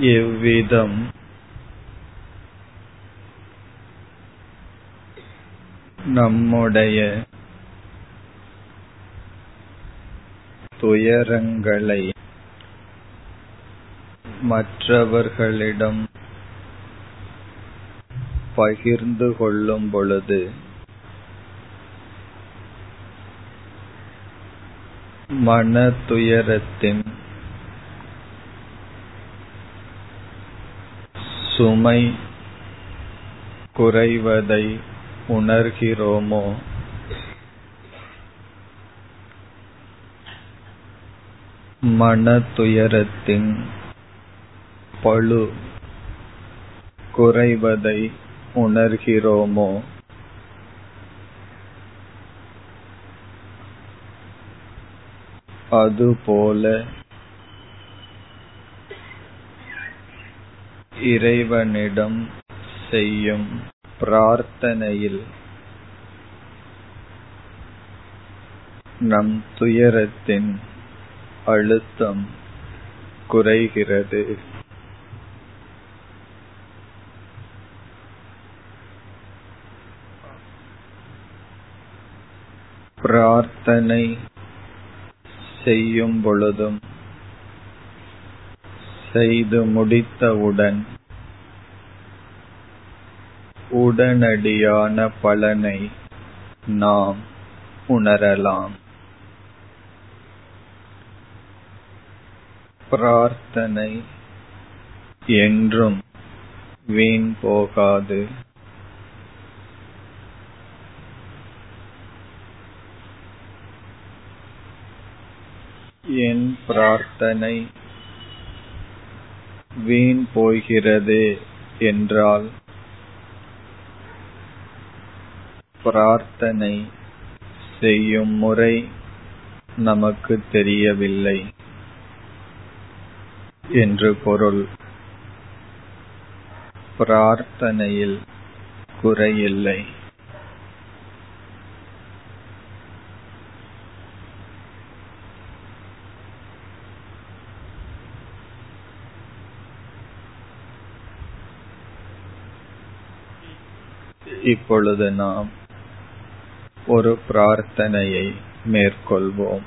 இவ்விதம் நம்முடைய துயரங்களை மற்றவர்களிடம் பகிர்ந்து கொள்ளும் பொழுது மன துயரத்தின் சுமை குறைவதை உணர்கிறோமோ? மனதுயரத்தின் பளு பழு குறைவதை உணர்கிறோமோ? அதுபோல இறைவனிடம் செய்யும் பிரார்த்தனையில் நம் துயரத்தின் அழுத்தம் குறைகிறது. பிரார்த்தனை செய்யும் பொழுதும் செய்து முடித்தவுடன் உடனடியான பலனை நாம் உணரலாம். பிரார்த்தனை என்றும் வீண் போகாது. என் பிரார்த்தனை வீண் போகிறது என்றால் பிரார்த்தனை செய்யும் முறை நமக்கு தெரியவில்லை என்று பொருள். பிரார்த்தனையில் குறையில்லை. இப்பொழுது நாம் ஒரு பிரார்த்தனையை மேற்கொள்வோம்.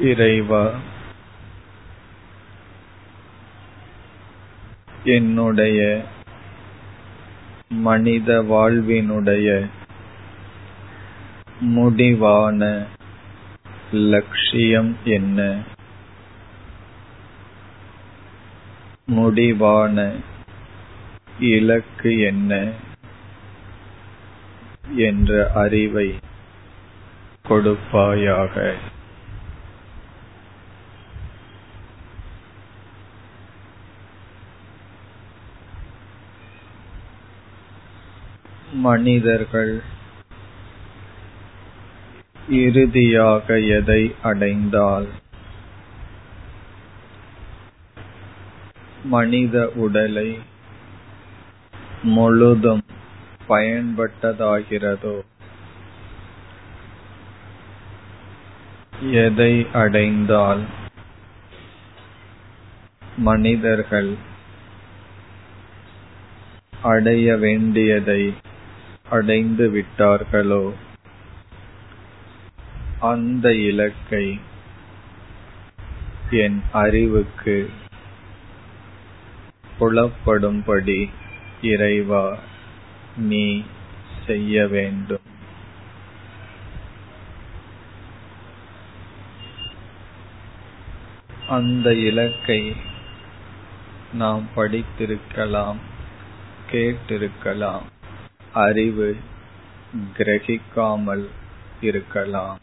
இறைவா என்னுடைய மனித வாழ்வினுடைய முடிவான லட்சியம் என்ன? முடிவான இலக்கு என்ன? என்ற அறிவை கொடுப்பாயாக. மனிதர்கள் இறுதியாக எதை அடைந்தால்? மனித உடலை முழுதும் பயன்பட்டதாகிறதோ? எதை அடைந்தால்? மனிதர்கள் அடைய வேண்டியதை அடைந்து விட்டார்களோ அந்த இலக்கை என் அறிவுக்கு புலப்படும்படி இறைவா நீ செய்ய வேண்டும். அந்த இலக்கை நாம் படித்திருக்கலாம் கேட்டிருக்கலாம் அறிவு கிரகிக்காமல் இருக்கலாம்.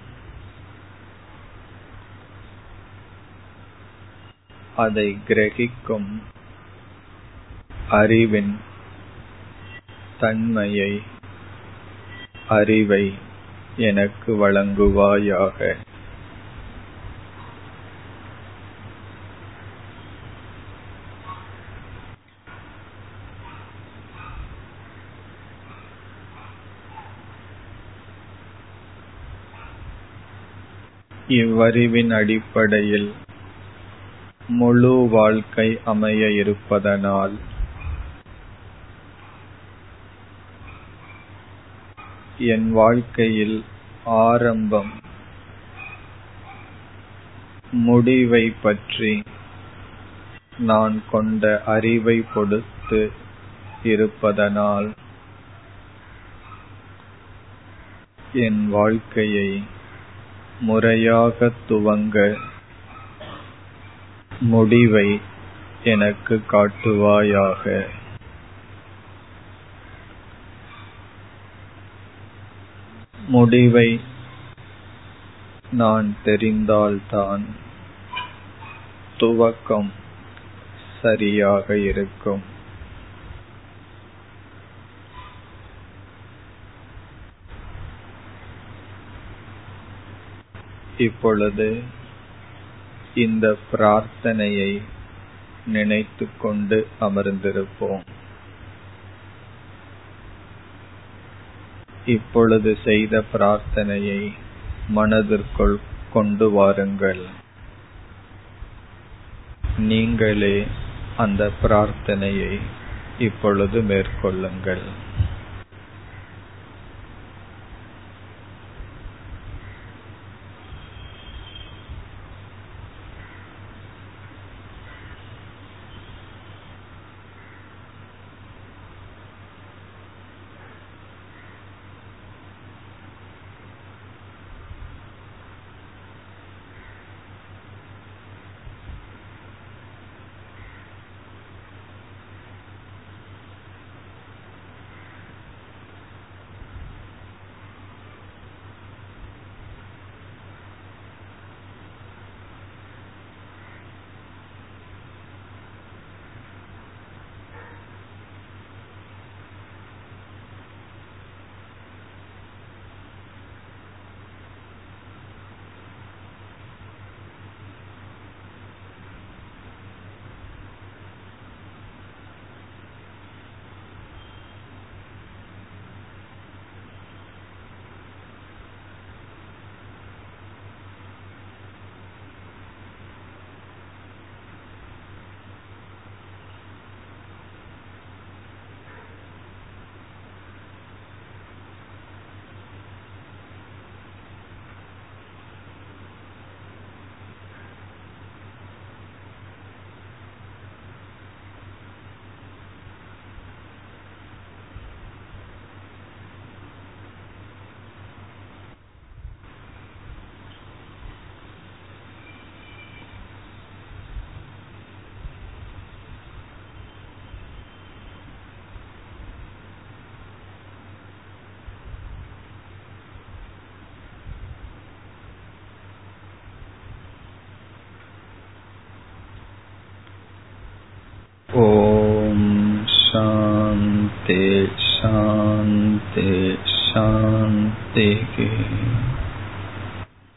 அதை கிரகிக்கும் அறிவின் தன்மையை அறிவை எனக்கு வழங்குவாயாக. இவ்வறிவின் அடிப்படையில் முழு வாழ்க்கை அமைய இருப்பதனால். என் வாழ்க்கையில் ஆரம்பம் முடிவை பற்றி நான் கொண்ட அறிவை பொறுத்து இருப்பதனால். என் வாழ்க்கையை முறையாக துவங்க முடிவை எனக்கு காட்டுவாயாக. முடிவை நான் தெரிந்தால்தான் துவக்கம் சரியாக இருக்கும். இப்பொழுது இந்த பிரார்த்தனையை நினைத்துக்கொண்டு அமர்ந்திருப்போம். இப்பொழுது செய்த பிரார்த்தனையை மனதிற்குள் கொண்டு வாருங்கள். நீங்களே அந்த பிரார்த்தனையை இப்பொழுது மேற்கொள்ளுங்கள். este que